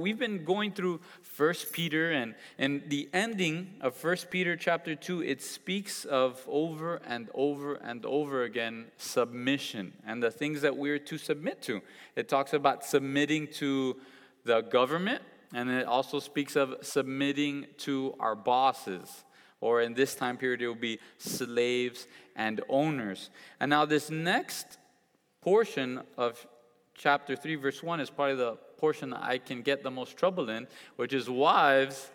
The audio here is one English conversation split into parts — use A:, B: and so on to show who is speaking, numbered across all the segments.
A: We've been going through First Peter and and the ending of First Peter chapter 2 it speaks of over and over and over again submission and the things that we're to submit to. It talks about submitting to the government and it also speaks of submitting to our bosses or in this time period it will be slaves and owners. And now this next portion of chapter 3 verse 1 is probably the portion that I can get the most trouble in, which is wives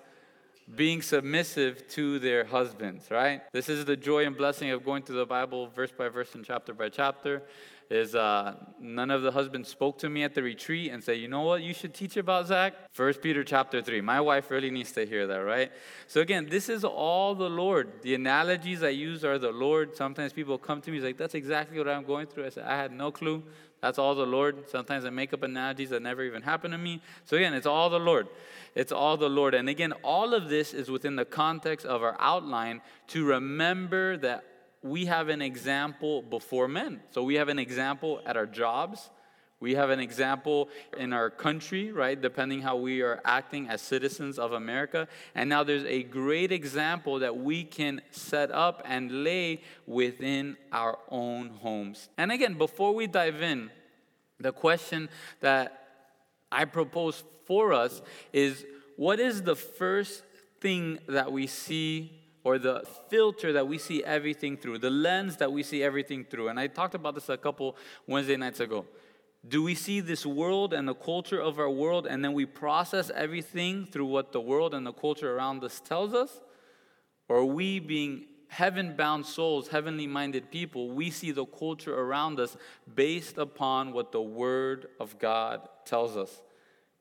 A: being submissive to their husbands, right? This is the joy and blessing of going through the Bible verse by verse and chapter by chapter. Is uh, none of the husbands spoke to me at the retreat and say, you know what you should teach about Zach? First Peter chapter three. My wife really needs to hear that, right? So again, this is all the Lord. The analogies I use are the Lord. Sometimes people come to me like, that's exactly what I'm going through. I said, I had no clue. That's all the Lord. Sometimes I make up analogies that never even happened to me. So again, it's all the Lord. It's all the Lord. And again, all of this is within the context of our outline to remember that we have an example before men. So we have an example at our jobs. We have an example in our country, right? Depending how we are acting as citizens of America. And now there's a great example that we can set up and lay within our own homes. And again, before we dive in, the question that I propose for us is what is the first thing that we see or the filter that we see everything through, the lens that we see everything through. And I talked about this a couple Wednesday nights ago. Do we see this world and the culture of our world, and then we process everything through what the world and the culture around us tells us? Or are we being heaven bound souls, heavenly minded people, we see the culture around us based upon what the Word of God tells us?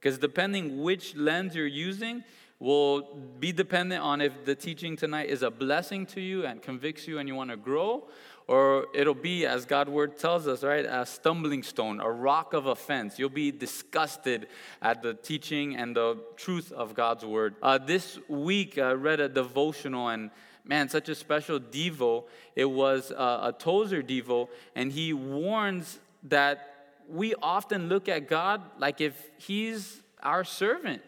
A: Because depending which lens you're using, will be dependent on if the teaching tonight is a blessing to you and convicts you and you want to grow, or it'll be, as God's word tells us, right, a stumbling stone, a rock of offense. You'll be disgusted at the teaching and the truth of God's word. Uh, this week, I read a devotional and man, such a special devo. It was uh, a Tozer devo, and he warns that we often look at God like if he's our servant.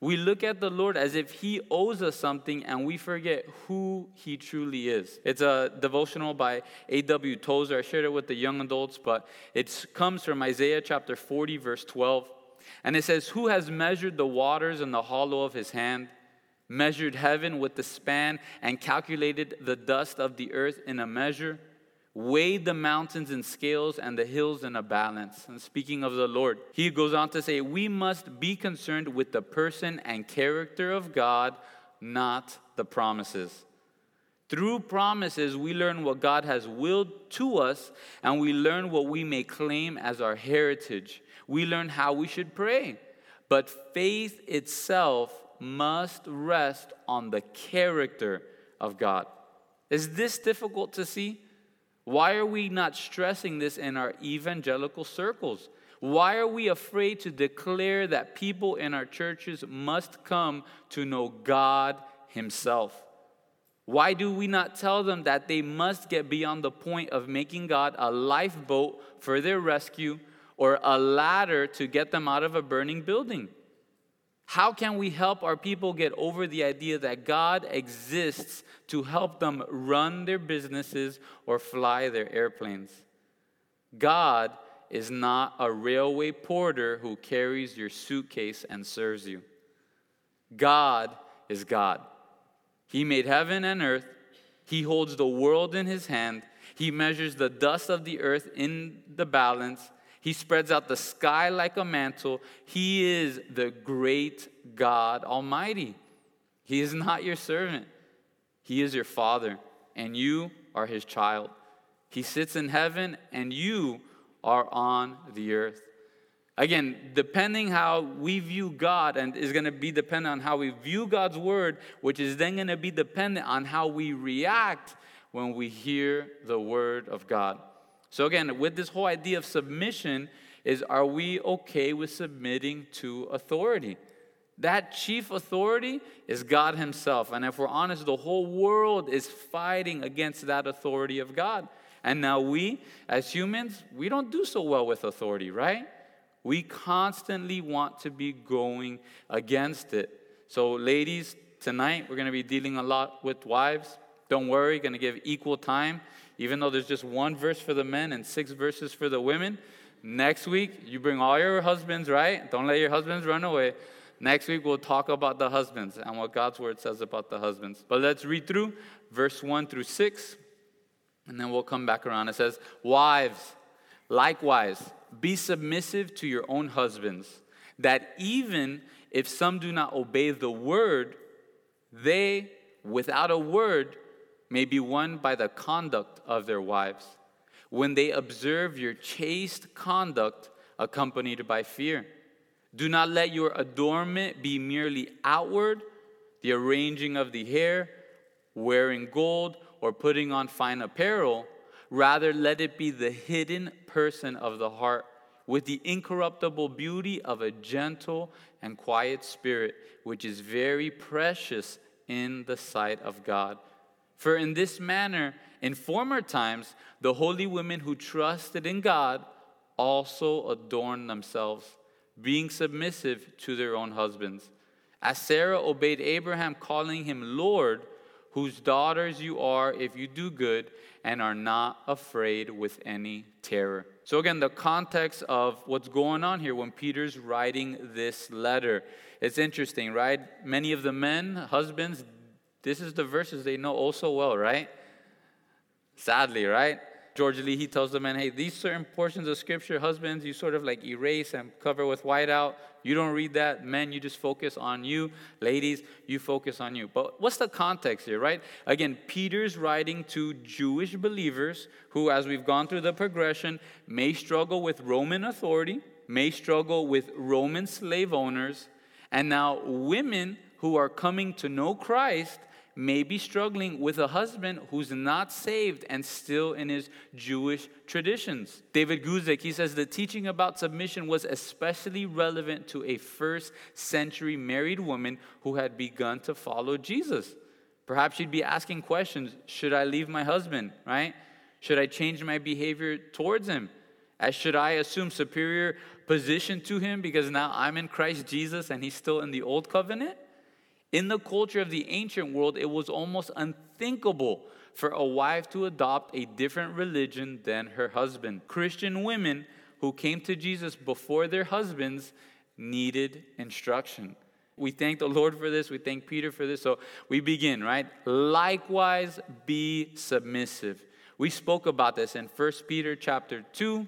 A: We look at the Lord as if He owes us something and we forget who He truly is. It's a devotional by A.W. Tozer. I shared it with the young adults, but it comes from Isaiah chapter 40, verse 12. And it says, Who has measured the waters in the hollow of His hand, measured heaven with the span, and calculated the dust of the earth in a measure? Weighed the mountains in scales and the hills in a balance. And speaking of the Lord, he goes on to say, We must be concerned with the person and character of God, not the promises. Through promises, we learn what God has willed to us, and we learn what we may claim as our heritage. We learn how we should pray. But faith itself must rest on the character of God. Is this difficult to see? Why are we not stressing this in our evangelical circles? Why are we afraid to declare that people in our churches must come to know God Himself? Why do we not tell them that they must get beyond the point of making God a lifeboat for their rescue or a ladder to get them out of a burning building? How can we help our people get over the idea that God exists to help them run their businesses or fly their airplanes? God is not a railway porter who carries your suitcase and serves you. God is God. He made heaven and earth, He holds the world in His hand, He measures the dust of the earth in the balance. He spreads out the sky like a mantle. He is the great God Almighty. He is not your servant, He is your Father, and you are His child. He sits in heaven, and you are on the earth. Again, depending how we view God, and is going to be dependent on how we view God's word, which is then going to be dependent on how we react when we hear the word of God. So, again, with this whole idea of submission, is are we okay with submitting to authority? That chief authority is God Himself. And if we're honest, the whole world is fighting against that authority of God. And now we, as humans, we don't do so well with authority, right? We constantly want to be going against it. So, ladies, tonight we're going to be dealing a lot with wives. Don't worry, going to give equal time, even though there's just one verse for the men and six verses for the women. Next week, you bring all your husbands, right? Don't let your husbands run away. Next week, we'll talk about the husbands and what God's word says about the husbands. But let's read through verse 1 through 6, and then we'll come back around. It says, Wives, likewise, be submissive to your own husbands, that even if some do not obey the word, they, without a word, may be won by the conduct of their wives, when they observe your chaste conduct accompanied by fear. Do not let your adornment be merely outward, the arranging of the hair, wearing gold, or putting on fine apparel Rather, let it be the hidden person of the heart with the incorruptible beauty of a gentle and quiet spirit, which is very precious in the sight of God. For in this manner, in former times, the holy women who trusted in God also adorned themselves, being submissive to their own husbands. As Sarah obeyed Abraham, calling him Lord, whose daughters you are if you do good and are not afraid with any terror. So, again, the context of what's going on here when Peter's writing this letter. It's interesting, right? Many of the men, husbands, this is the verses they know also well, right? Sadly, right? George Lee, he tells the men, hey, these certain portions of scripture, husbands, you sort of like erase and cover with whiteout. You don't read that. Men, you just focus on you. Ladies, you focus on you. But what's the context here, right? Again, Peter's writing to Jewish believers who, as we've gone through the progression, may struggle with Roman authority, may struggle with Roman slave owners, and now women who are coming to know Christ may be struggling with a husband who's not saved and still in his Jewish traditions. David Guzik, he says the teaching about submission was especially relevant to a first century married woman who had begun to follow Jesus. Perhaps she'd be asking questions Should I leave my husband, right? Should I change my behavior towards him? As should I assume superior position to him because now I'm in Christ Jesus and he's still in the old covenant? In the culture of the ancient world, it was almost unthinkable for a wife to adopt a different religion than her husband. Christian women who came to Jesus before their husbands needed instruction. We thank the Lord for this. We thank Peter for this. So we begin, right? Likewise, be submissive. We spoke about this in 1 Peter chapter 2,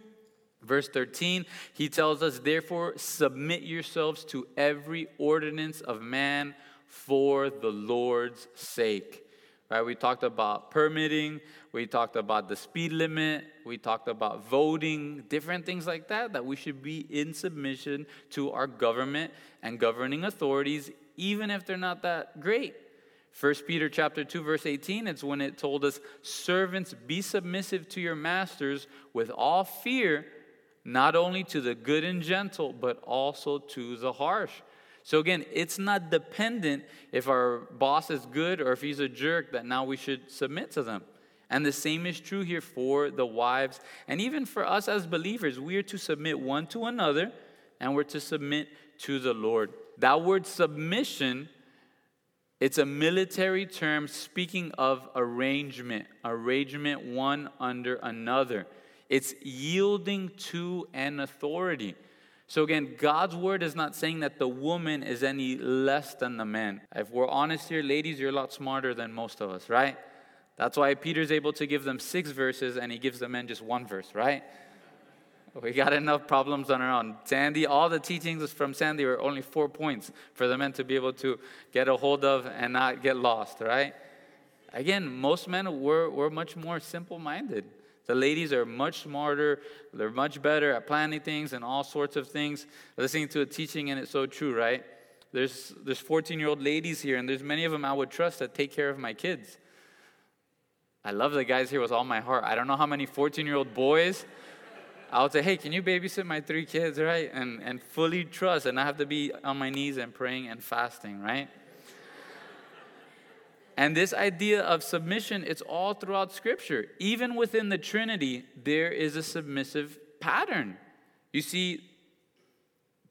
A: verse 13. He tells us, therefore, submit yourselves to every ordinance of man for the Lord's sake. Right? We talked about permitting, we talked about the speed limit, we talked about voting, different things like that, that we should be in submission to our government and governing authorities, even if they're not that great. 1 Peter chapter 2 verse 18 it's when it told us servants be submissive to your masters with all fear not only to the good and gentle but also to the harsh so again, it's not dependent if our boss is good or if he's a jerk that now we should submit to them. And the same is true here for the wives. And even for us as believers, we are to submit one to another and we're to submit to the Lord. That word submission, it's a military term speaking of arrangement, arrangement one under another. It's yielding to an authority. So, again, God's word is not saying that the woman is any less than the man. If we're honest here, ladies, you're a lot smarter than most of us, right? That's why Peter's able to give them six verses and he gives the men just one verse, right? We got enough problems on our own. Sandy, all the teachings from Sandy were only four points for the men to be able to get a hold of and not get lost, right? Again, most men were, were much more simple minded. The ladies are much smarter, they're much better at planning things and all sorts of things. Listening to a teaching, and it's so true, right? There's, there's 14 year old ladies here, and there's many of them I would trust that take care of my kids. I love the guys here with all my heart. I don't know how many 14 year old boys I would say, hey, can you babysit my three kids, right? And, and fully trust, and I have to be on my knees and praying and fasting, right? And this idea of submission, it's all throughout Scripture. Even within the Trinity, there is a submissive pattern. You see,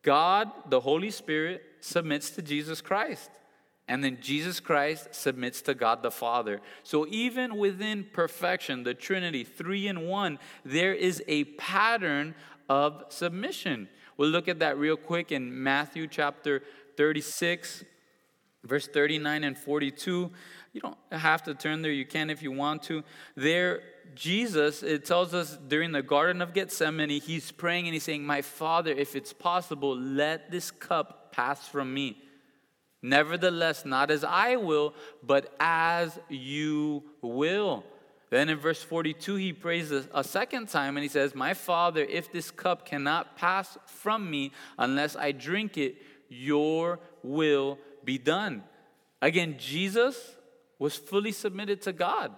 A: God, the Holy Spirit, submits to Jesus Christ. And then Jesus Christ submits to God the Father. So even within perfection, the Trinity, three in one, there is a pattern of submission. We'll look at that real quick in Matthew chapter 36, verse 39 and 42. You don't have to turn there, you can if you want to. There, Jesus, it tells us during the Garden of Gethsemane, he's praying and he's saying, My Father, if it's possible, let this cup pass from me. Nevertheless, not as I will, but as you will. Then in verse 42, he prays a, second time and he says, My Father, if this cup cannot pass from me unless I drink it, your will be done. Again, Jesus was fully submitted to God.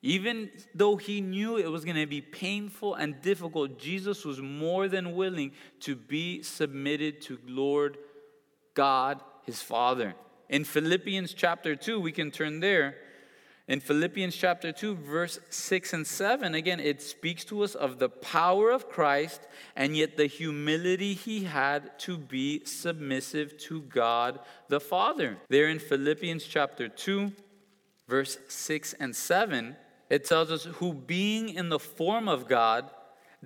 A: Even though he knew it was going to be painful and difficult, Jesus was more than willing to be submitted to Lord God, his Father. In Philippians chapter 2, we can turn there. In Philippians chapter 2, verse 6 and 7, again, it speaks to us of the power of Christ and yet the humility he had to be submissive to God the Father. There in Philippians chapter 2, verse 6 and 7, it tells us, Who being in the form of God,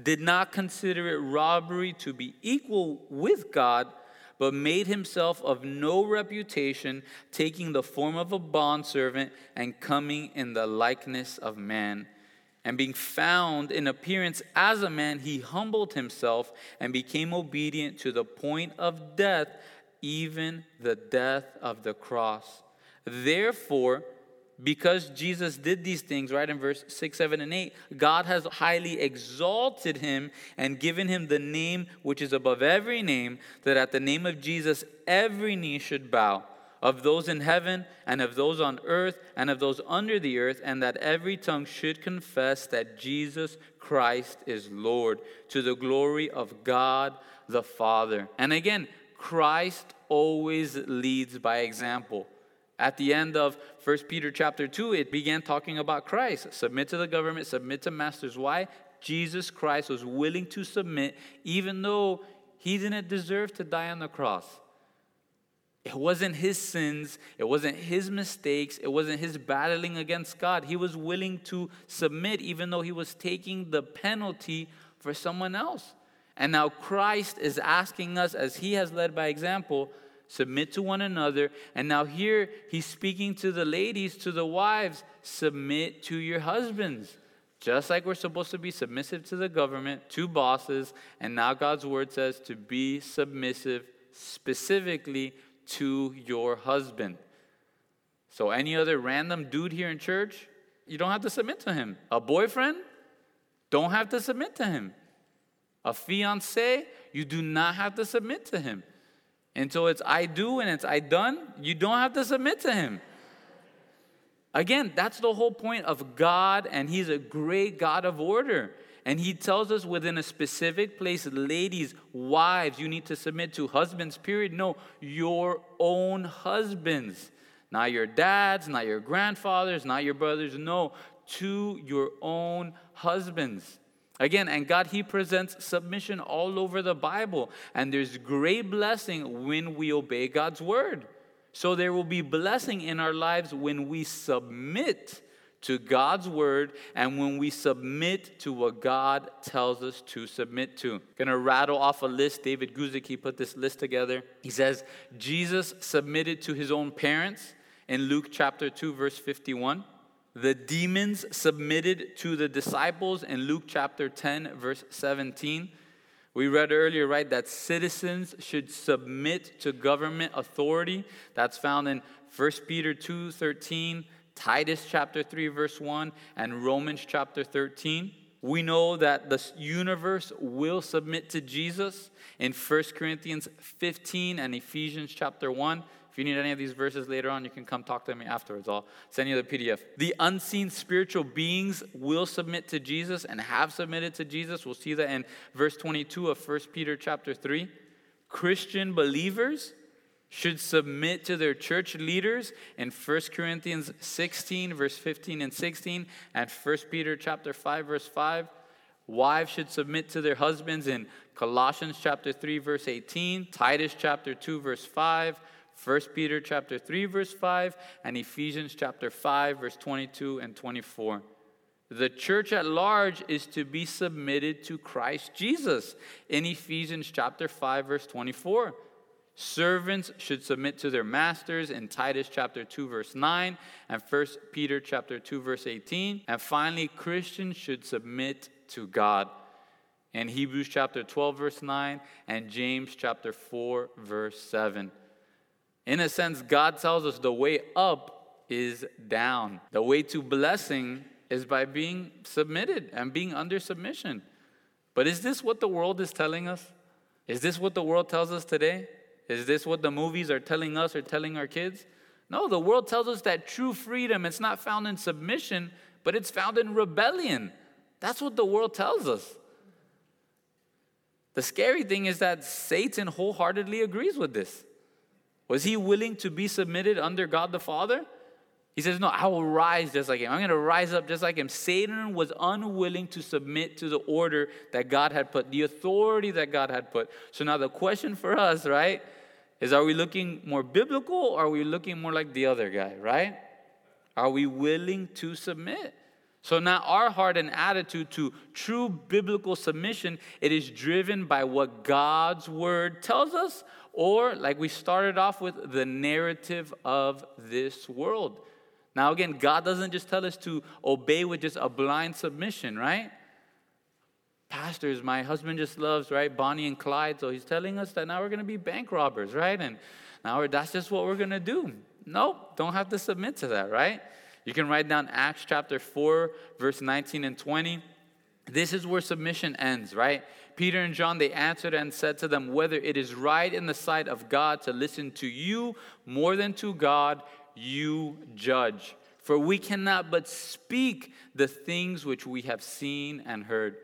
A: did not consider it robbery to be equal with God but made himself of no reputation, taking the form of a bondservant and coming in the likeness of man. And being found in appearance as a man, he humbled himself and became obedient to the point of death, even the death of the cross. Therefore, because Jesus did these things, right in verse 6, 7, and 8, God has highly exalted him and given him the name which is above every name, that at the name of Jesus every knee should bow, of those in heaven and of those on earth and of those under the earth, and that every tongue should confess that Jesus Christ is Lord, to the glory of God the Father. And again, Christ always leads by example. At the end of 1 Peter chapter 2, it began talking about Christ. Submit to the government, submit to masters. Why? Jesus Christ was willing to submit even though he didn't deserve to die on the cross. It wasn't his sins, it wasn't his mistakes, it wasn't his battling against God. He was willing to submit even though he was taking the penalty for someone else. And now Christ is asking us, as he has led by example, submit to one another. And now here he's speaking to the ladies, to the wives, submit to your husbands. Just like we're supposed to be submissive to the government, to bosses, and now God's word says to be submissive specifically to your husband. So, any other random dude here in church, you don't have to submit to him. A boyfriend, don't have to submit to him. A fiance, you do not have to submit to him. Until it's I do and it's I done, you don't have to submit to him. Again, that's the whole point of God, and He's a great God of order. And He tells us within a specific place, ladies, wives, you need to submit to husbands, period. No, your own husbands. Not your dads, not your grandfathers, not your brothers. No, to your own husbands. Again, and God, He presents submission all over the Bible. And there's great blessing when we obey God's word. So there will be blessing in our lives when we submit to God's word and when we submit to what God tells us to submit to. Gonna rattle off a list. David Guzik, he put this list together. He says, Jesus submitted to his own parents in Luke chapter 2, verse 51. The demons submitted to the disciples in Luke chapter 10, verse 17. We read earlier, right, that citizens should submit to government authority. That's found in 1 Peter 2 13, Titus chapter 3, verse 1, and Romans chapter 13. We know that the universe will submit to Jesus in 1 Corinthians 15 and Ephesians chapter 1. If you need any of these verses later on, you can come talk to me afterwards. I'll send you the PDF. The unseen spiritual beings will submit to Jesus and have submitted to Jesus. We'll see that in verse 22 of 1 Peter chapter 3. Christian believers should submit to their church leaders in 1 Corinthians 16 verse 15 and 16 and 1 Peter chapter 5 verse 5 Wives should submit to their husbands in Colossians chapter 3 verse 18, Titus chapter 2 verse 5, 1 Peter chapter 3 verse 5, and Ephesians chapter 5 verse 22 and 24. The church at large is to be submitted to Christ Jesus in Ephesians chapter 5 verse 24. Servants should submit to their masters in Titus chapter 2 verse 9 and 1 Peter chapter 2 verse 18. And finally, Christians should submit to God in Hebrews chapter 12 verse 9 and James chapter 4 verse 7. In a sense, God tells us the way up is down. The way to blessing is by being submitted and being under submission. But is this what the world is telling us? Is this what the world tells us today? Is this what the movies are telling us or telling our kids? No, the world tells us that true freedom it's not found in submission, but it's found in rebellion. That's what the world tells us. The scary thing is that Satan wholeheartedly agrees with this. Was he willing to be submitted under God the Father? He says, No, I will rise just like him. I'm going to rise up just like him. Satan was unwilling to submit to the order that God had put, the authority that God had put. So now the question for us, right, is are we looking more biblical or are we looking more like the other guy, right? Are we willing to submit? So now our heart and attitude to true biblical submission, it is driven by what God's word tells us or like we started off with the narrative of this world. Now, again, God doesn't just tell us to obey with just a blind submission, right? Pastors, my husband just loves, right, Bonnie and Clyde, so he's telling us that now we're going to be bank robbers, right? And now that's just what we're going to do. Nope, don't have to submit to that, right? You can write down Acts chapter 4, verse 19 and 20. This is where submission ends, right? Peter and John, they answered and said to them, Whether it is right in the sight of God to listen to you more than to God, you judge. For we cannot but speak the things which we have seen and heard.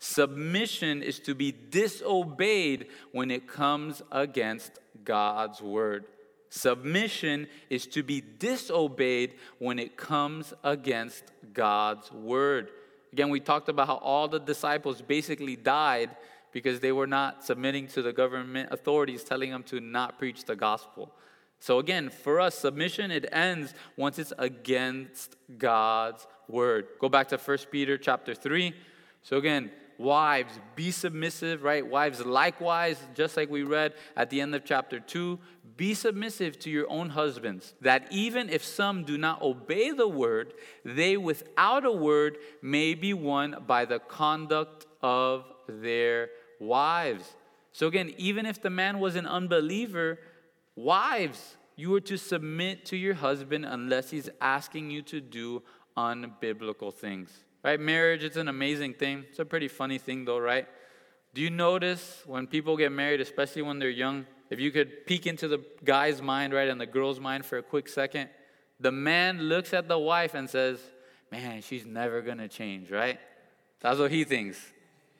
A: Submission is to be disobeyed when it comes against God's word. Submission is to be disobeyed when it comes against God's word. Again, we talked about how all the disciples basically died because they were not submitting to the government authorities telling them to not preach the gospel. So again, for us, submission it ends once it's against God's word. Go back to 1 Peter chapter 3. So again, wives, be submissive, right? Wives, likewise, just like we read at the end of chapter 2, be submissive to your own husbands, that even if some do not obey the word, they without a word may be won by the conduct of their wives. So again, even if the man was an unbeliever, Wives, you are to submit to your husband unless he's asking you to do unbiblical things. Right? Marriage is an amazing thing. It's a pretty funny thing, though, right? Do you notice when people get married, especially when they're young, if you could peek into the guy's mind, right, and the girl's mind for a quick second, the man looks at the wife and says, Man, she's never gonna change, right? That's what he thinks.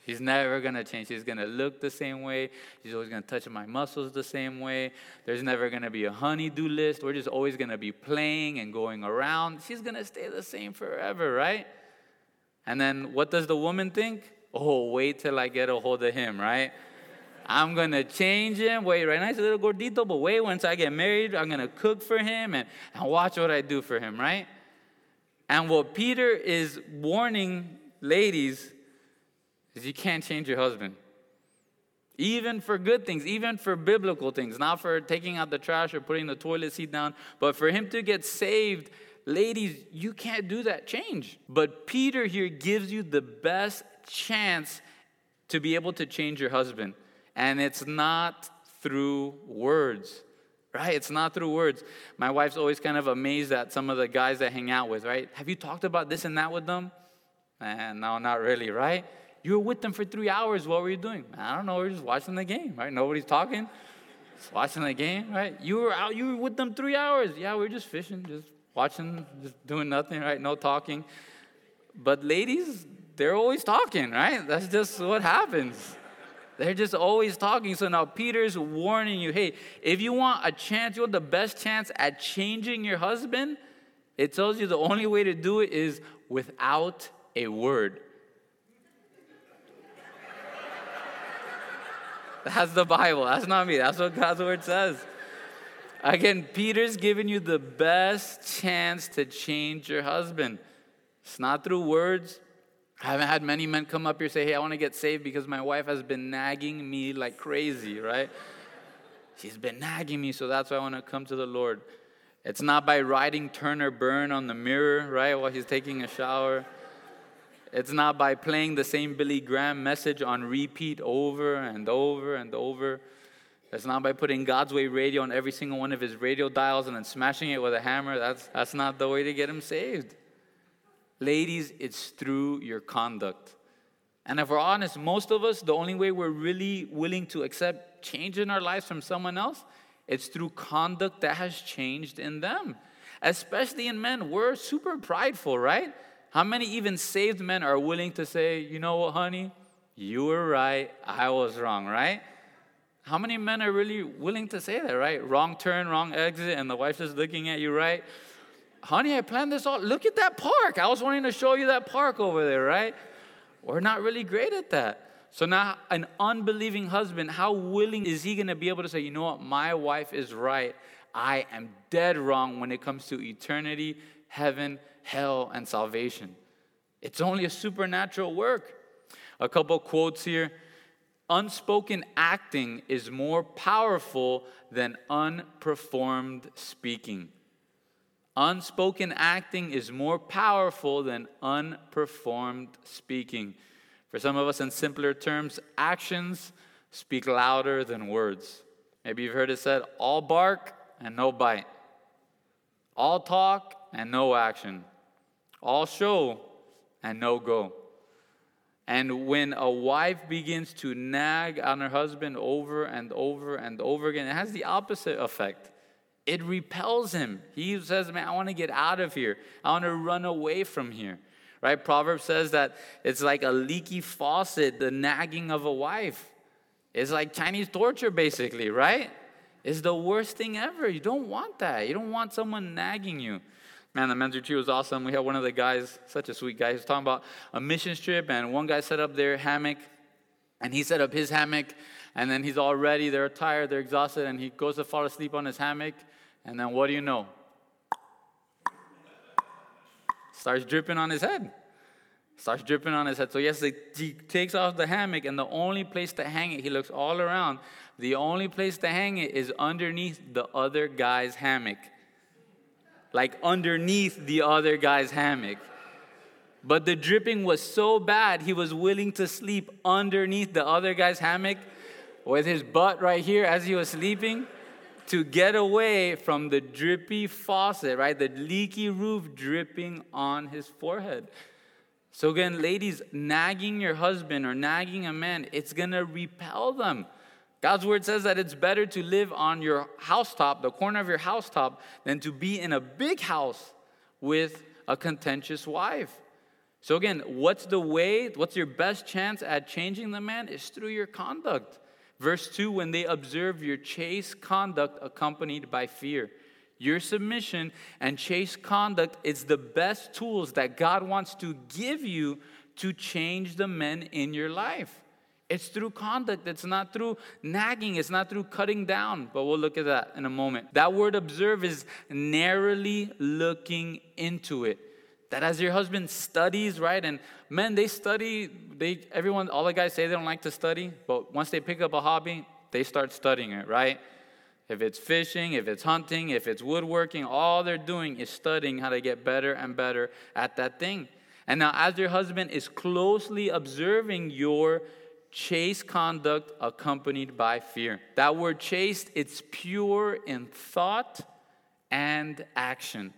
A: She's never gonna change. She's gonna look the same way. She's always gonna touch my muscles the same way. There's never gonna be a honeydew list. We're just always gonna be playing and going around. She's gonna stay the same forever, right? And then what does the woman think? Oh, wait till I get a hold of him, right? I'm gonna change him. Wait, right? A little gordito, but wait, once I get married, I'm gonna cook for him and, and watch what I do for him, right? And what Peter is warning ladies is you can't change your husband. Even for good things, even for biblical things, not for taking out the trash or putting the toilet seat down, but for him to get saved, ladies, you can't do that change. But Peter here gives you the best chance to be able to change your husband. And it's not through words, right? It's not through words. My wife's always kind of amazed at some of the guys that hang out with, right? Have you talked about this and that with them? And no, not really, right? You were with them for three hours. What were you doing? I don't know. We are just watching the game, right? Nobody's talking. Just watching the game, right? You were out. You were with them three hours. Yeah, we are just fishing, just watching, just doing nothing, right? No talking. But ladies, they're always talking, right? That's just what happens. They're just always talking. So now Peter's warning you hey, if you want a chance, you want the best chance at changing your husband, it tells you the only way to do it is without a word. That's the Bible. That's not me. That's what God's word says. Again, Peter's giving you the best chance to change your husband. It's not through words, I haven't had many men come up here say, Hey, I want to get saved because my wife has been nagging me like crazy, right? She's been nagging me, so that's why I want to come to the Lord. It's not by writing turn or burn on the mirror, right, while he's taking a shower. It's not by playing the same Billy Graham message on repeat over and over and over. It's not by putting God's Way radio on every single one of his radio dials and then smashing it with a hammer. That's, that's not the way to get him saved. Ladies, it's through your conduct. And if we're honest, most of us, the only way we're really willing to accept change in our lives from someone else, it's through conduct that has changed in them. Especially in men, we're super prideful, right? How many even saved men are willing to say, you know what, honey, you were right, I was wrong, right? How many men are really willing to say that, right? Wrong turn, wrong exit, and the wife's just looking at you, right? Honey, I planned this all. Look at that park. I was wanting to show you that park over there, right? We're not really great at that. So now, an unbelieving husband, how willing is he going to be able to say, you know what, my wife is right. I am dead wrong when it comes to eternity, heaven, hell, and salvation. It's only a supernatural work. A couple quotes here. Unspoken acting is more powerful than unperformed speaking. Unspoken acting is more powerful than unperformed speaking. For some of us, in simpler terms, actions speak louder than words. Maybe you've heard it said all bark and no bite, all talk and no action, all show and no go. And when a wife begins to nag on her husband over and over and over again, it has the opposite effect. It repels him. He says, Man, I want to get out of here. I want to run away from here. Right? Proverbs says that it's like a leaky faucet, the nagging of a wife. It's like Chinese torture, basically, right? It's the worst thing ever. You don't want that. You don't want someone nagging you. Man, the men's retreat was awesome. We had one of the guys, such a sweet guy, he was talking about a mission trip, and one guy set up their hammock, and he set up his hammock, and then he's all ready, they're tired, they're exhausted, and he goes to fall asleep on his hammock, and then what do you know? Starts dripping on his head. Starts dripping on his head. So, yes, he takes off the hammock, and the only place to hang it, he looks all around. The only place to hang it is underneath the other guy's hammock like underneath the other guy's hammock. But the dripping was so bad, he was willing to sleep underneath the other guy's hammock with his butt right here as he was sleeping to get away from the drippy faucet, right? The leaky roof dripping on his forehead. So, again, ladies, nagging your husband or nagging a man, it's gonna repel them. God's word says that it's better to live on your housetop, the corner of your housetop, than to be in a big house with a contentious wife. So, again, what's the way, what's your best chance at changing the man? Is through your conduct. Verse 2 when they observe your chaste conduct accompanied by fear. Your submission and chaste conduct is the best tools that God wants to give you to change the men in your life. It's through conduct. It's not through nagging. It's not through cutting down. But we'll look at that in a moment. That word observe is narrowly looking into it. That as your husband studies, right? And men, they study, they everyone, all the guys say they don't like to study, but once they pick up a hobby, they start studying it, right? If it's fishing, if it's hunting, if it's woodworking, all they're doing is studying how to get better and better at that thing. And now, as your husband is closely observing your chaste conduct accompanied by fear. That word chaste, it's pure in thought and action.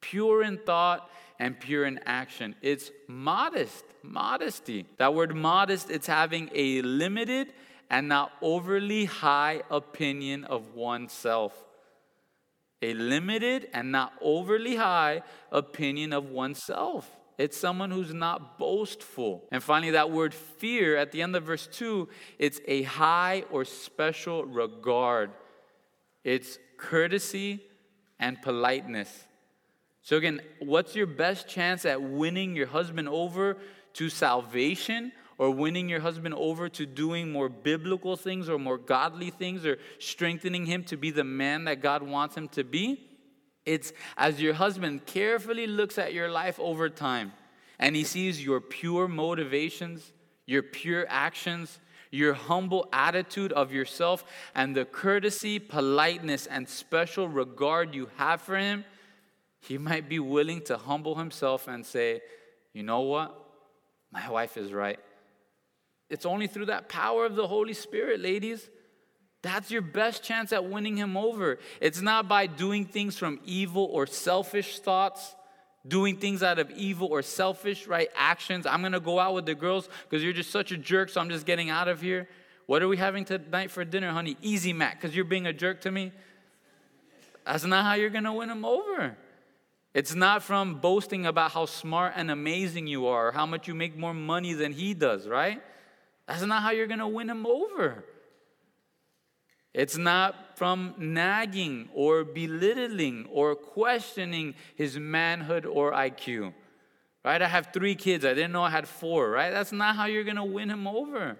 A: Pure in thought and pure in action. It's modest, modesty. That word modest, it's having a limited and not overly high opinion of oneself. A limited and not overly high opinion of oneself. It's someone who's not boastful. And finally, that word fear at the end of verse 2, it's a high or special regard. It's courtesy and politeness. So, again, what's your best chance at winning your husband over to salvation or winning your husband over to doing more biblical things or more godly things or strengthening him to be the man that God wants him to be. It's as your husband carefully looks at your life over time and he sees your pure motivations, your pure actions, your humble attitude of yourself, and the courtesy, politeness, and special regard you have for him, he might be willing to humble himself and say, You know what? My wife is right. It's only through that power of the Holy Spirit, ladies. That's your best chance at winning him over. It's not by doing things from evil or selfish thoughts doing things out of evil or selfish, right, actions. I'm gonna go out with the girls because you're just such a jerk, so I'm just getting out of here. What are we having tonight for dinner, honey? Easy Mac, because you're being a jerk to me. That's not how you're gonna win him over. It's not from boasting about how smart and amazing you are, how much you make more money than he does, right? That's not how you're gonna win him over. It's not from nagging or belittling or questioning his manhood or IQ. Right? I have three kids. I didn't know I had four, right? That's not how you're going to win him over.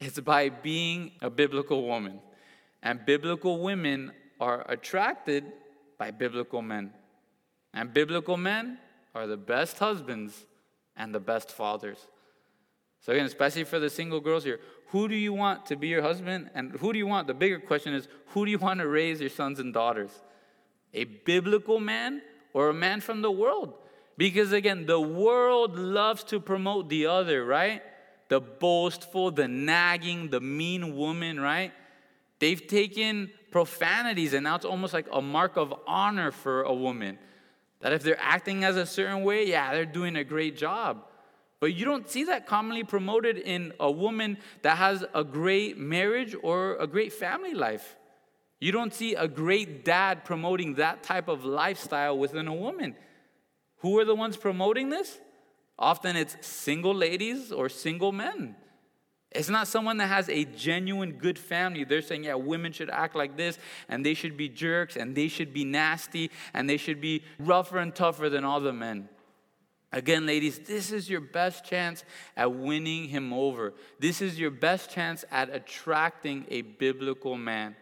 A: It's by being a biblical woman. And biblical women are attracted by biblical men. And biblical men are the best husbands and the best fathers. So, again, especially for the single girls here, who do you want to be your husband? And who do you want? The bigger question is who do you want to raise your sons and daughters? A biblical man or a man from the world? Because again, the world loves to promote the other, right? The boastful, the nagging, the mean woman, right? They've taken profanities and now it's almost like a mark of honor for a woman. That if they're acting as a certain way, yeah, they're doing a great job. But you don't see that commonly promoted in a woman that has a great marriage or a great family life. You don't see a great dad promoting that type of lifestyle within a woman. Who are the ones promoting this? Often it's single ladies or single men. It's not someone that has a genuine good family. They're saying, yeah, women should act like this, and they should be jerks, and they should be nasty, and they should be rougher and tougher than all the men. Again, ladies, this is your best chance at winning him over. This is your best chance at attracting a biblical man.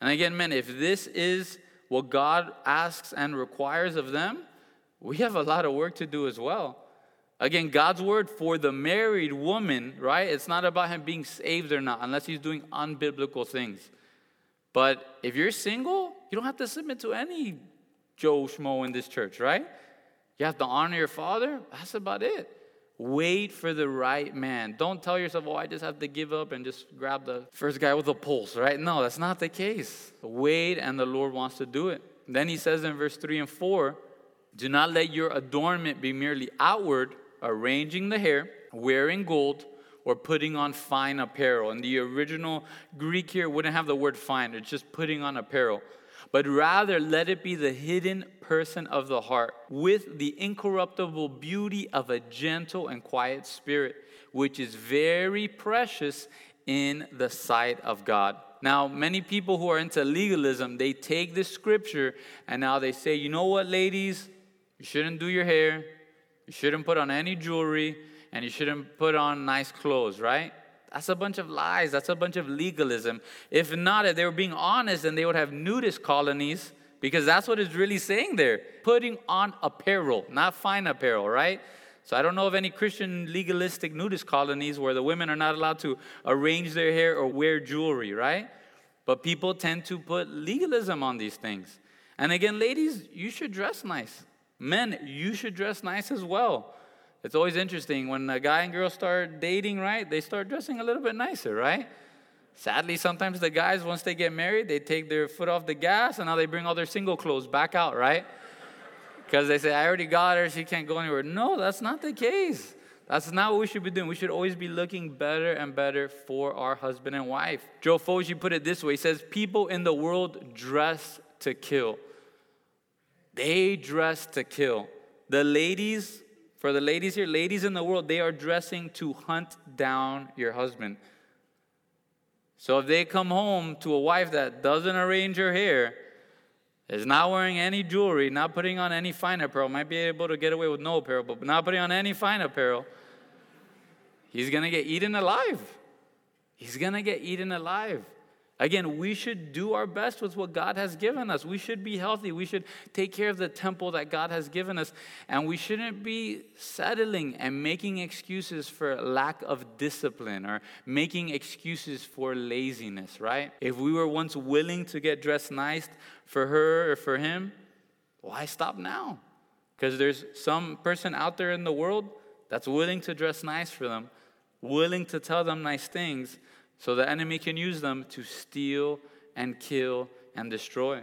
A: And again, men, if this is what God asks and requires of them, we have a lot of work to do as well. Again, God's word for the married woman, right? It's not about him being saved or not, unless he's doing unbiblical things. But if you're single, you don't have to submit to any Joe Schmo in this church, right? You have to honor your father. That's about it. Wait for the right man. Don't tell yourself, oh, I just have to give up and just grab the first guy with a pulse, right? No, that's not the case. Wait, and the Lord wants to do it. Then he says in verse 3 and 4 Do not let your adornment be merely outward, arranging the hair, wearing gold, or putting on fine apparel. And the original Greek here wouldn't have the word fine, it's just putting on apparel but rather let it be the hidden person of the heart with the incorruptible beauty of a gentle and quiet spirit, which is very precious in the sight of God. Now, many people who are into legalism, they take this scripture and now they say, you know what, ladies? You shouldn't do your hair, you shouldn't put on any jewelry, and you shouldn't put on nice clothes, right? That's a bunch of lies. That's a bunch of legalism. If not, if they were being honest, then they would have nudist colonies because that's what it's really saying there. Putting on apparel, not fine apparel, right? So I don't know of any Christian legalistic nudist colonies where the women are not allowed to arrange their hair or wear jewelry, right? But people tend to put legalism on these things. And again, ladies, you should dress nice. Men, you should dress nice as well. It's always interesting when a guy and girl start dating, right? They start dressing a little bit nicer, right? Sadly, sometimes the guys, once they get married, they take their foot off the gas and now they bring all their single clothes back out, right? Because they say, I already got her, she can't go anywhere. No, that's not the case. That's not what we should be doing. We should always be looking better and better for our husband and wife. Joe Foji put it this way He says, People in the world dress to kill. They dress to kill. The ladies for the ladies here, ladies in the world, they are dressing to hunt down your husband. So if they come home to a wife that doesn't arrange her hair, is not wearing any jewelry, not putting on any fine apparel, might be able to get away with no apparel, but not putting on any fine apparel, he's to get eaten alive. He's to get eaten alive. Again, we should do our best with what God has given us. We should be healthy. We should take care of the temple that God has given us. And we shouldn't be settling and making excuses for lack of discipline or making excuses for laziness, right? If we were once willing to get dressed nice for her or for him, why stop now? Because there's some person out there in the world that's willing to dress nice for them, willing to tell them nice things so the enemy can use them to steal and kill and destroy.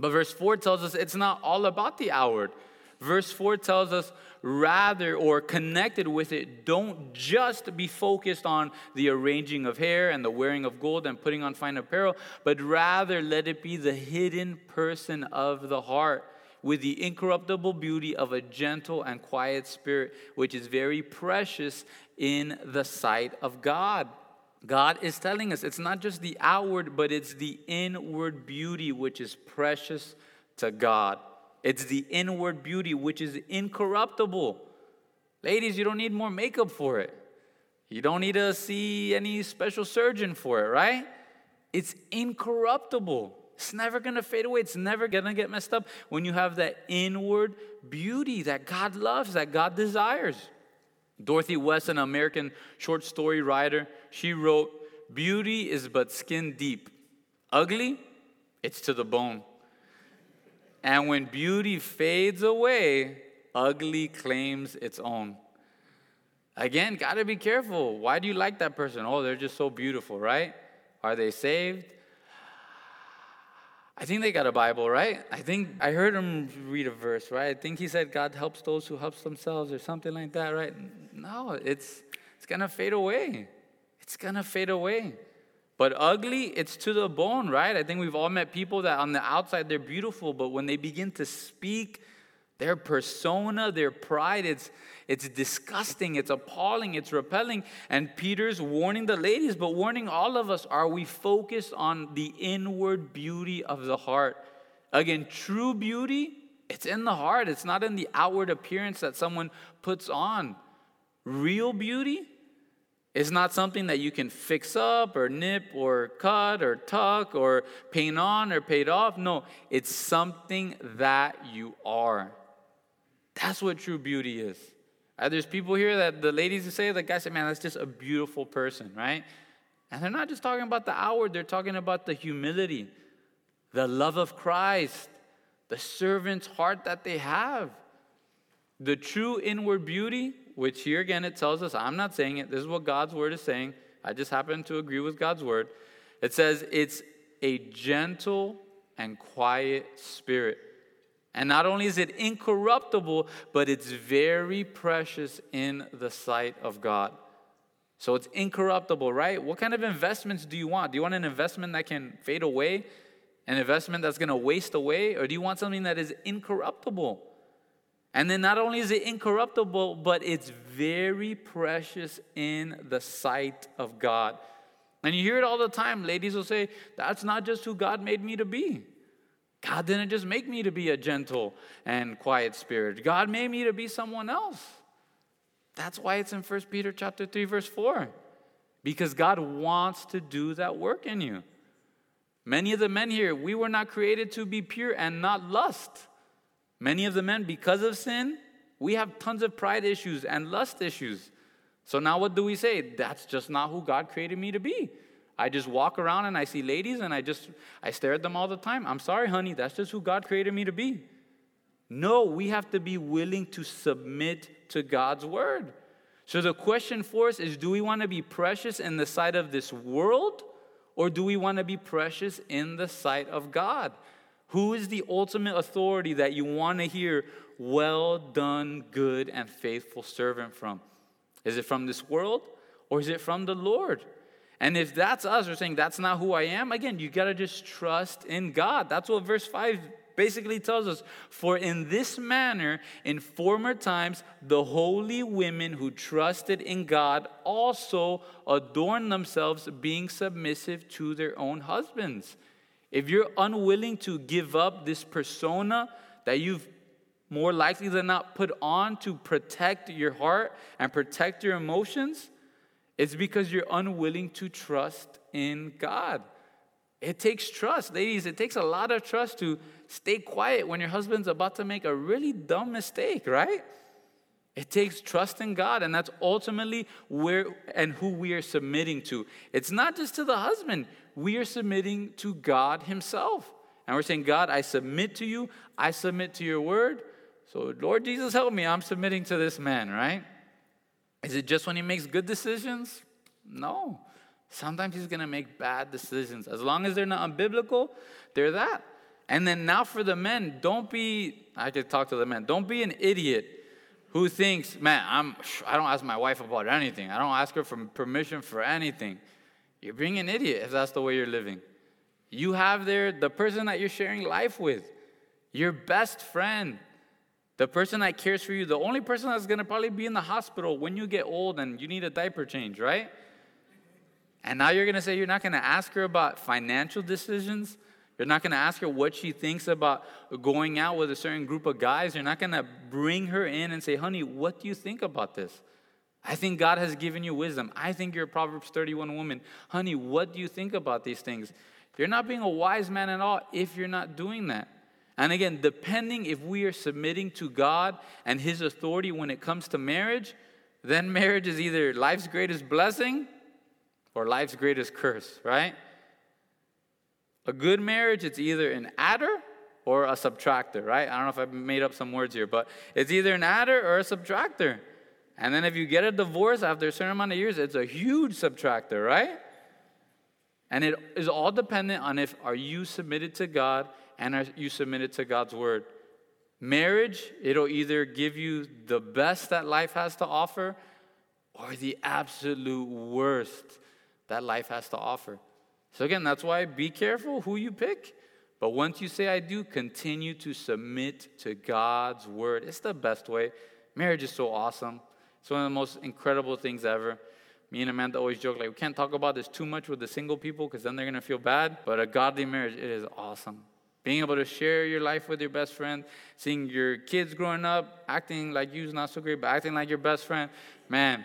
A: But verse 4 tells us it's not all about the outward. Verse 4 tells us, rather, or connected with it, don't just be focused on the arranging of hair and the wearing of gold and putting on fine apparel, but rather let it be the hidden person of the heart with the incorruptible beauty of a gentle and quiet spirit, which is very precious in the sight of God. God is telling us it's not just the outward, but it's the inward beauty which is precious to God. It's the inward beauty which is incorruptible. Ladies, you don't need more makeup for it. You don't need to see any special surgeon for it, right? It's incorruptible. It's never to fade away. It's never to get messed up when you have that inward beauty that God loves, that God desires. Dorothy West, an American short story writer, she wrote, Beauty is but skin deep. Ugly, it's to the bone. And when beauty fades away, ugly claims its own. Again, gotta be careful. Why do you like that person? Oh, they're just so beautiful, right? Are they saved? I think they got a Bible, right? I think I heard him read a verse, right? I think he said God helps those who helps themselves or something like that, right? No, it's it's gonna fade away. It's gonna fade away. But ugly, it's to the bone, right? I think we've all met people that on the outside they're beautiful, but when they begin to speak, their persona, their pride, it's it's disgusting, it's appalling, it's repelling. And Peter's warning the ladies, but warning all of us are we focused on the inward beauty of the heart? Again, true beauty, it's in the heart, it's not in the outward appearance that someone puts on. Real beauty is not something that you can fix up or nip or cut or tuck or paint on or paint off. No, it's something that you are. That's what true beauty is. Uh, there's people here that the ladies who say, the guy said, man, that's just a beautiful person, right? And they're not just talking about the outward, they're talking about the humility, the love of Christ, the servant's heart that they have. The true inward beauty, which here again it tells us, I'm not saying it, this is what God's word is saying. I just happen to agree with God's word. It says it's a gentle and quiet spirit. And not only is it incorruptible, but it's very precious in the sight of God. So it's incorruptible, right? What kind of investments do you want? Do you want an investment that can fade away? An investment that's going to waste away? Or do you want something that is incorruptible? And then not only is it incorruptible, but it's very precious in the sight of God. And you hear it all the time. Ladies will say, That's not just who God made me to be. God didn't just make me to be a gentle and quiet spirit. God made me to be someone else. That's why it's in 1 Peter chapter 3 verse 4. Because God wants to do that work in you. Many of the men here, we were not created to be pure and not lust. Many of the men because of sin, we have tons of pride issues and lust issues. So now what do we say? That's just not who God created me to be. I just walk around and I see ladies and I just I stare at them all the time. I'm sorry, honey, that's just who God created me to be. No, we have to be willing to submit to God's word. So the question for us is do we want to be precious in the sight of this world or do we want to be precious in the sight of God? Who is the ultimate authority that you want to hear, well done, good and faithful servant from? Is it from this world or is it from the Lord? And if that's us, we're saying that's not who I am, again, you got to just trust in God. That's what verse 5 basically tells us. For in this manner, in former times, the holy women who trusted in God also adorned themselves, being submissive to their own husbands. If you're unwilling to give up this persona that you've more likely than not put on to protect your heart and protect your emotions, it's because you're unwilling to trust in God. It takes trust, ladies. It takes a lot of trust to stay quiet when your husband's about to make a really dumb mistake, right? It takes trust in God, and that's ultimately where and who we are submitting to. It's not just to the husband, we are submitting to God Himself. And we're saying, God, I submit to you, I submit to your word. So, Lord Jesus, help me, I'm submitting to this man, right? Is it just when he makes good decisions? No. Sometimes he's going to make bad decisions. As long as they're not unbiblical, they're that. And then now for the men, don't be, I could talk to the men, don't be an idiot who thinks, man, I'm, I don't ask my wife about anything. I don't ask her for permission for anything. You're being an idiot if that's the way you're living. You have there the person that you're sharing life with, your best friend, the person that cares for you, the only person that's gonna probably be in the hospital when you get old and you need a diaper change, right? And now you're gonna say you're not gonna ask her about financial decisions you're not to ask her what she thinks about going out with a certain group of guys. You're not to bring her in and say, honey, what do you think about this? I think God has given you wisdom. I think you're a Proverbs 31 woman. Honey, what do you think about these things? You're not being a wise man at all if you're not doing that. And again, depending if we are submitting to God and His authority when it comes to marriage, then marriage is either life's greatest blessing or life's greatest curse, right? A good marriage, it's either an adder or a subtractor, right? I don't know if I made up some words here, but it's either an adder or a subtractor. And then if you get a divorce after a certain amount of years, it's a huge subtractor, right? And it is all dependent on if are you submitted to God and are you submitted to God's word. Marriage, it'll either give you the best that life has to offer or the absolute worst that life has to offer. So, again, that's why be careful who you pick. But once you say I do, continue to submit to God's word. It's the best way. Marriage is so awesome. It's one of the most incredible things ever. Me and Amanda always joke, like, we can't talk about this too much with the single people because then they're going to feel bad. But a godly marriage, it is awesome. Being able to share your life with your best friend, seeing your kids growing up, acting like you's not so great, but acting like your best friend, man,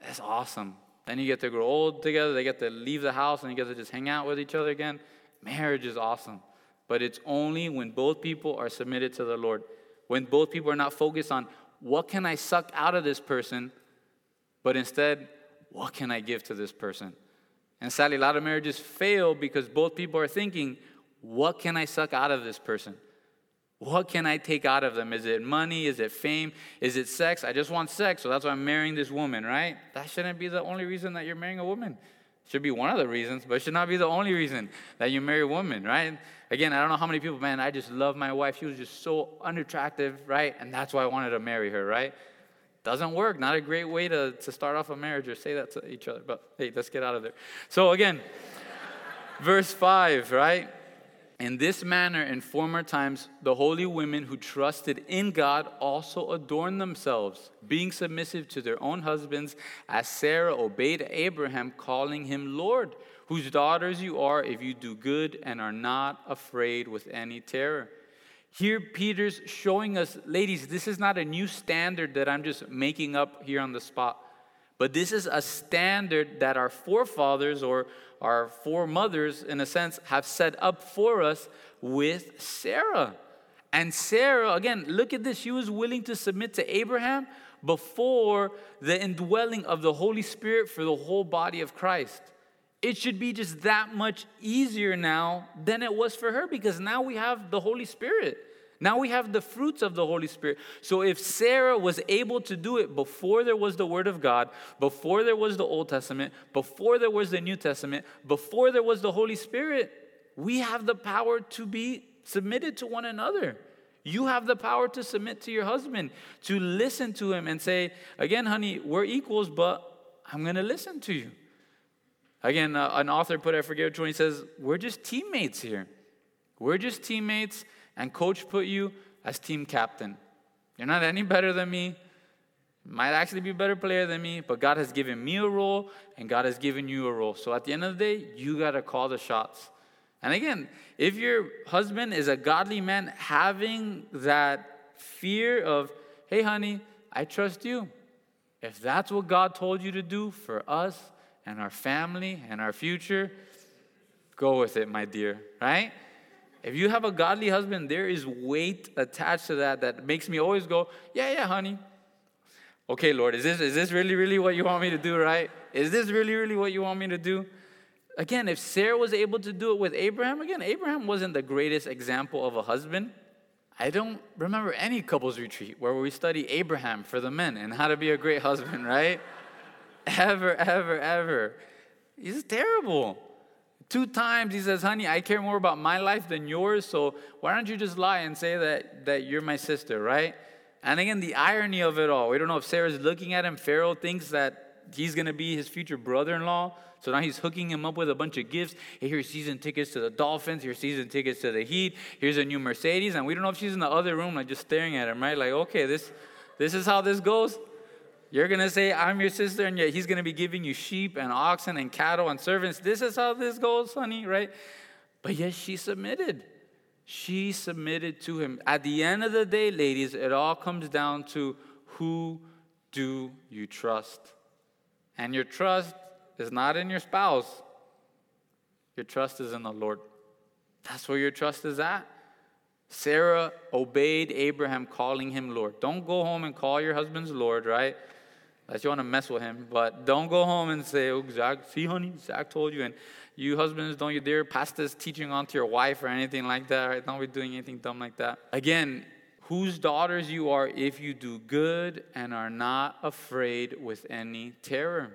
A: that's awesome. Then you get to grow old together. They get to leave the house and you get to just hang out with each other again. Marriage is awesome. But it's only when both people are submitted to the Lord. When both people are not focused on what can I suck out of this person, but instead, what can I give to this person? And sadly, a lot of marriages fail because both people are thinking, what can I suck out of this person? What can I take out of them? Is it money? Is it fame? Is it sex? I just want sex, so that's why I'm marrying this woman, right? That shouldn't be the only reason that you're marrying a woman. It should be one of the reasons, but it should not be the only reason that you marry a woman, right? Again, I don't know how many people, man, I just love my wife. She was just so unattractive, right? And that's why I wanted to marry her, right? Doesn't work. Not a great way to, to start off a marriage or say that to each other. But hey, let's get out of there. So again, verse 5, right? In this manner, in former times, the holy women who trusted in God also adorned themselves, being submissive to their own husbands, as Sarah obeyed Abraham, calling him Lord, whose daughters you are if you do good and are not afraid with any terror. Here, Peter's showing us, ladies, this is not a new standard that I'm just making up here on the spot. But this is a standard that our forefathers or our foremothers, in a sense, have set up for us with Sarah. And Sarah, again, look at this. She was willing to submit to Abraham before the indwelling of the Holy Spirit for the whole body of Christ. It should be just that much easier now than it was for her because now we have the Holy Spirit. Now we have the fruits of the Holy Spirit. So if Sarah was able to do it before there was the Word of God, before there was the Old Testament, before there was the New Testament, before there was the Holy Spirit, we have the power to be submitted to one another. You have the power to submit to your husband, to listen to him and say, again, honey, we're equals, but I'm going to listen to you. Again, uh, an author put, I forget which one, he says, we're just teammates here. We're just teammates and coach put you as team captain. You're not any better than me. Might actually be a better player than me, but God has given me a role and God has given you a role. So at the end of the day, you got to call the shots. And again, if your husband is a godly man, having that fear of, hey, honey, I trust you. If that's what God told you to do for us and our family and our future, go with it, my dear, right? If you have a godly husband, there is weight attached to that that makes me always go, yeah, yeah, honey. Okay, Lord, is this, is this really, really what you want me to do, right? Is this really, really what you want me to do? Again, if Sarah was able to do it with Abraham, again, Abraham wasn't the greatest example of a husband. I don't remember any couples retreat where we study Abraham for the men and how to be a great husband, right? Ever, ever, ever. He's terrible. Two times he says, Honey, I care more about my life than yours, so why don't you just lie and say that, that you're my sister, right? And again, the irony of it all. We don't know if Sarah's looking at him. Pharaoh thinks that he's going to be his future brother in law. So now he's hooking him up with a bunch of gifts. Here's season tickets to the Dolphins. Here's season tickets to the Heat. Here's a new Mercedes. And we don't know if she's in the other room, like just staring at him, right? Like, okay, this, this is how this goes. You're going to say, I'm your sister, and yet he's going to be giving you sheep and oxen and cattle and servants. This is how this goes, honey, right? But yes, she submitted. She submitted to him. At the end of the day, ladies, it all comes down to who do you trust? And your trust is not in your spouse, your trust is in the Lord. That's where your trust is at. Sarah obeyed Abraham, calling him Lord. Don't go home and call your husband's Lord, right? Unless you want to mess with him. But don't go home and say, oh, Zach, see, honey, Zach told you. And you husbands, don't you dare pass this teaching on to your wife or anything like that, right? Don't be doing anything dumb like that. Again, whose daughters you are if you do good and are not afraid with any terror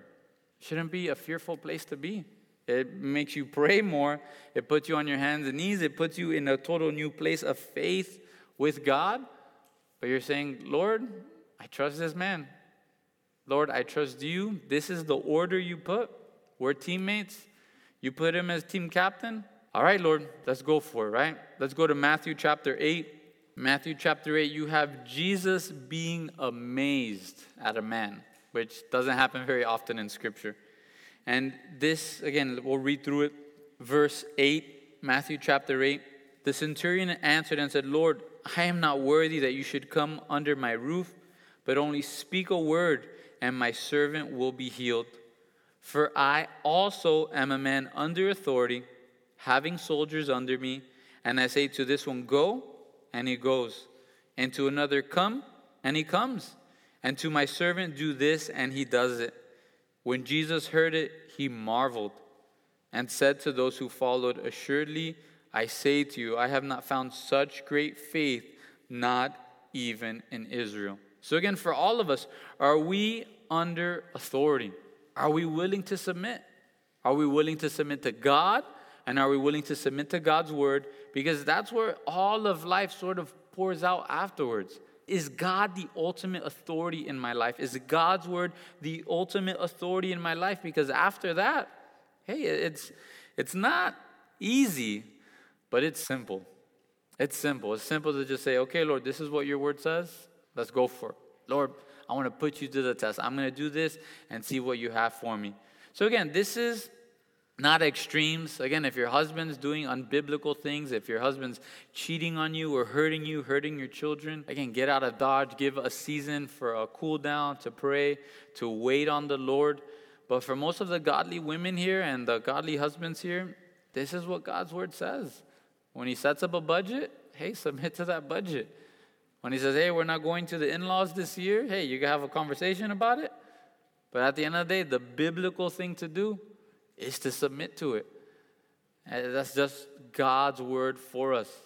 A: shouldn't be a fearful place to be. It makes you pray more. It puts you on your hands and knees. It puts you in a total new place of faith with God. But you're saying, Lord, I trust this man. Lord, I trust you. This is the order you put. We're teammates. You put him as team captain. All right, Lord, let's go for it, right? Let's go to Matthew chapter 8. Matthew chapter 8, you have Jesus being amazed at a man which doesn't happen very often in Scripture. And this, again, we'll read through it. Verse 8, Matthew chapter 8. The centurion answered and said, Lord, I am not worthy that you should come under my roof, but only speak a word, and my servant will be healed. For I also am a man under authority, having soldiers under me. And I say to this one, Go, and he goes. And to another, Come, and he comes and to my servant, do this, and he does it. When Jesus heard it, he marveled and said to those who followed, Assuredly, I say to you, I have not found such great faith, not even in Israel. So, again, for all of us, are we under authority? Are we willing to submit? Are we willing to submit to God? And are we willing to submit to God's word? Because that's where all of life sort of pours out afterwards. Is God the ultimate authority in my life? Is God's word the ultimate authority in my life? Because after that, hey, it's, it's not easy, but it's simple. It's simple. It's simple to just say, okay, Lord, this is what your word says. Let's go for it. Lord, I want to put you to the test. I'm going to do this and see what you have for me. So, again, this is not extremes. Again, if your husband's doing unbiblical things, if your husband's cheating on you or hurting you, hurting your children, again, get out of Dodge. Give a season for a cool down, to pray, to wait on the Lord. But for most of the godly women here and the godly husbands here, this is what God's word says. When He sets up a budget, hey, submit to that budget. When He says, hey, we're not going to the in laws this year, hey, you can have a conversation about it. But at the end of the day, the biblical thing to do is to submit to it. And that's just God's word for us.